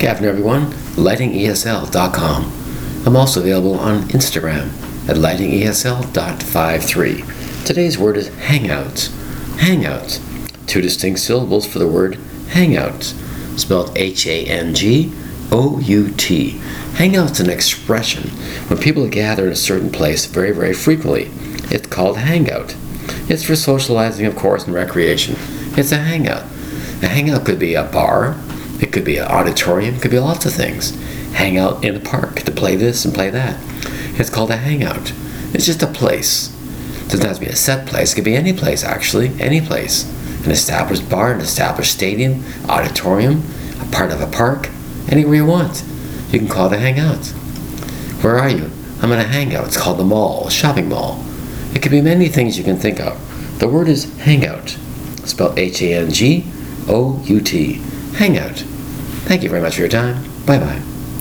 Good afternoon, everyone. LightingESL.com. I'm also available on Instagram at lightingesl.53. Today's word is hangouts. Hangouts. Two distinct syllables for the word hangouts, spelled H A N G O U T. Hangout's is an expression when people gather in a certain place very, very frequently. It's called hangout. It's for socializing, of course, and recreation. It's a hangout. A hangout could be a bar, it could be an auditorium, it could be lots of things. Hang out in the park to play this and play that. It's called a hangout. It's just a place. It doesn't have to be a set place. It could be any place, actually, any place. An established bar, an established stadium, auditorium, a part of a park, anywhere you want. You can call it a hangout. Where are you? I'm in a hangout. It's called the mall, a shopping mall. It could be many things you can think of. The word is hangout, spelled H A N G O U T. Hangout. Thank you very much for your time. Bye bye.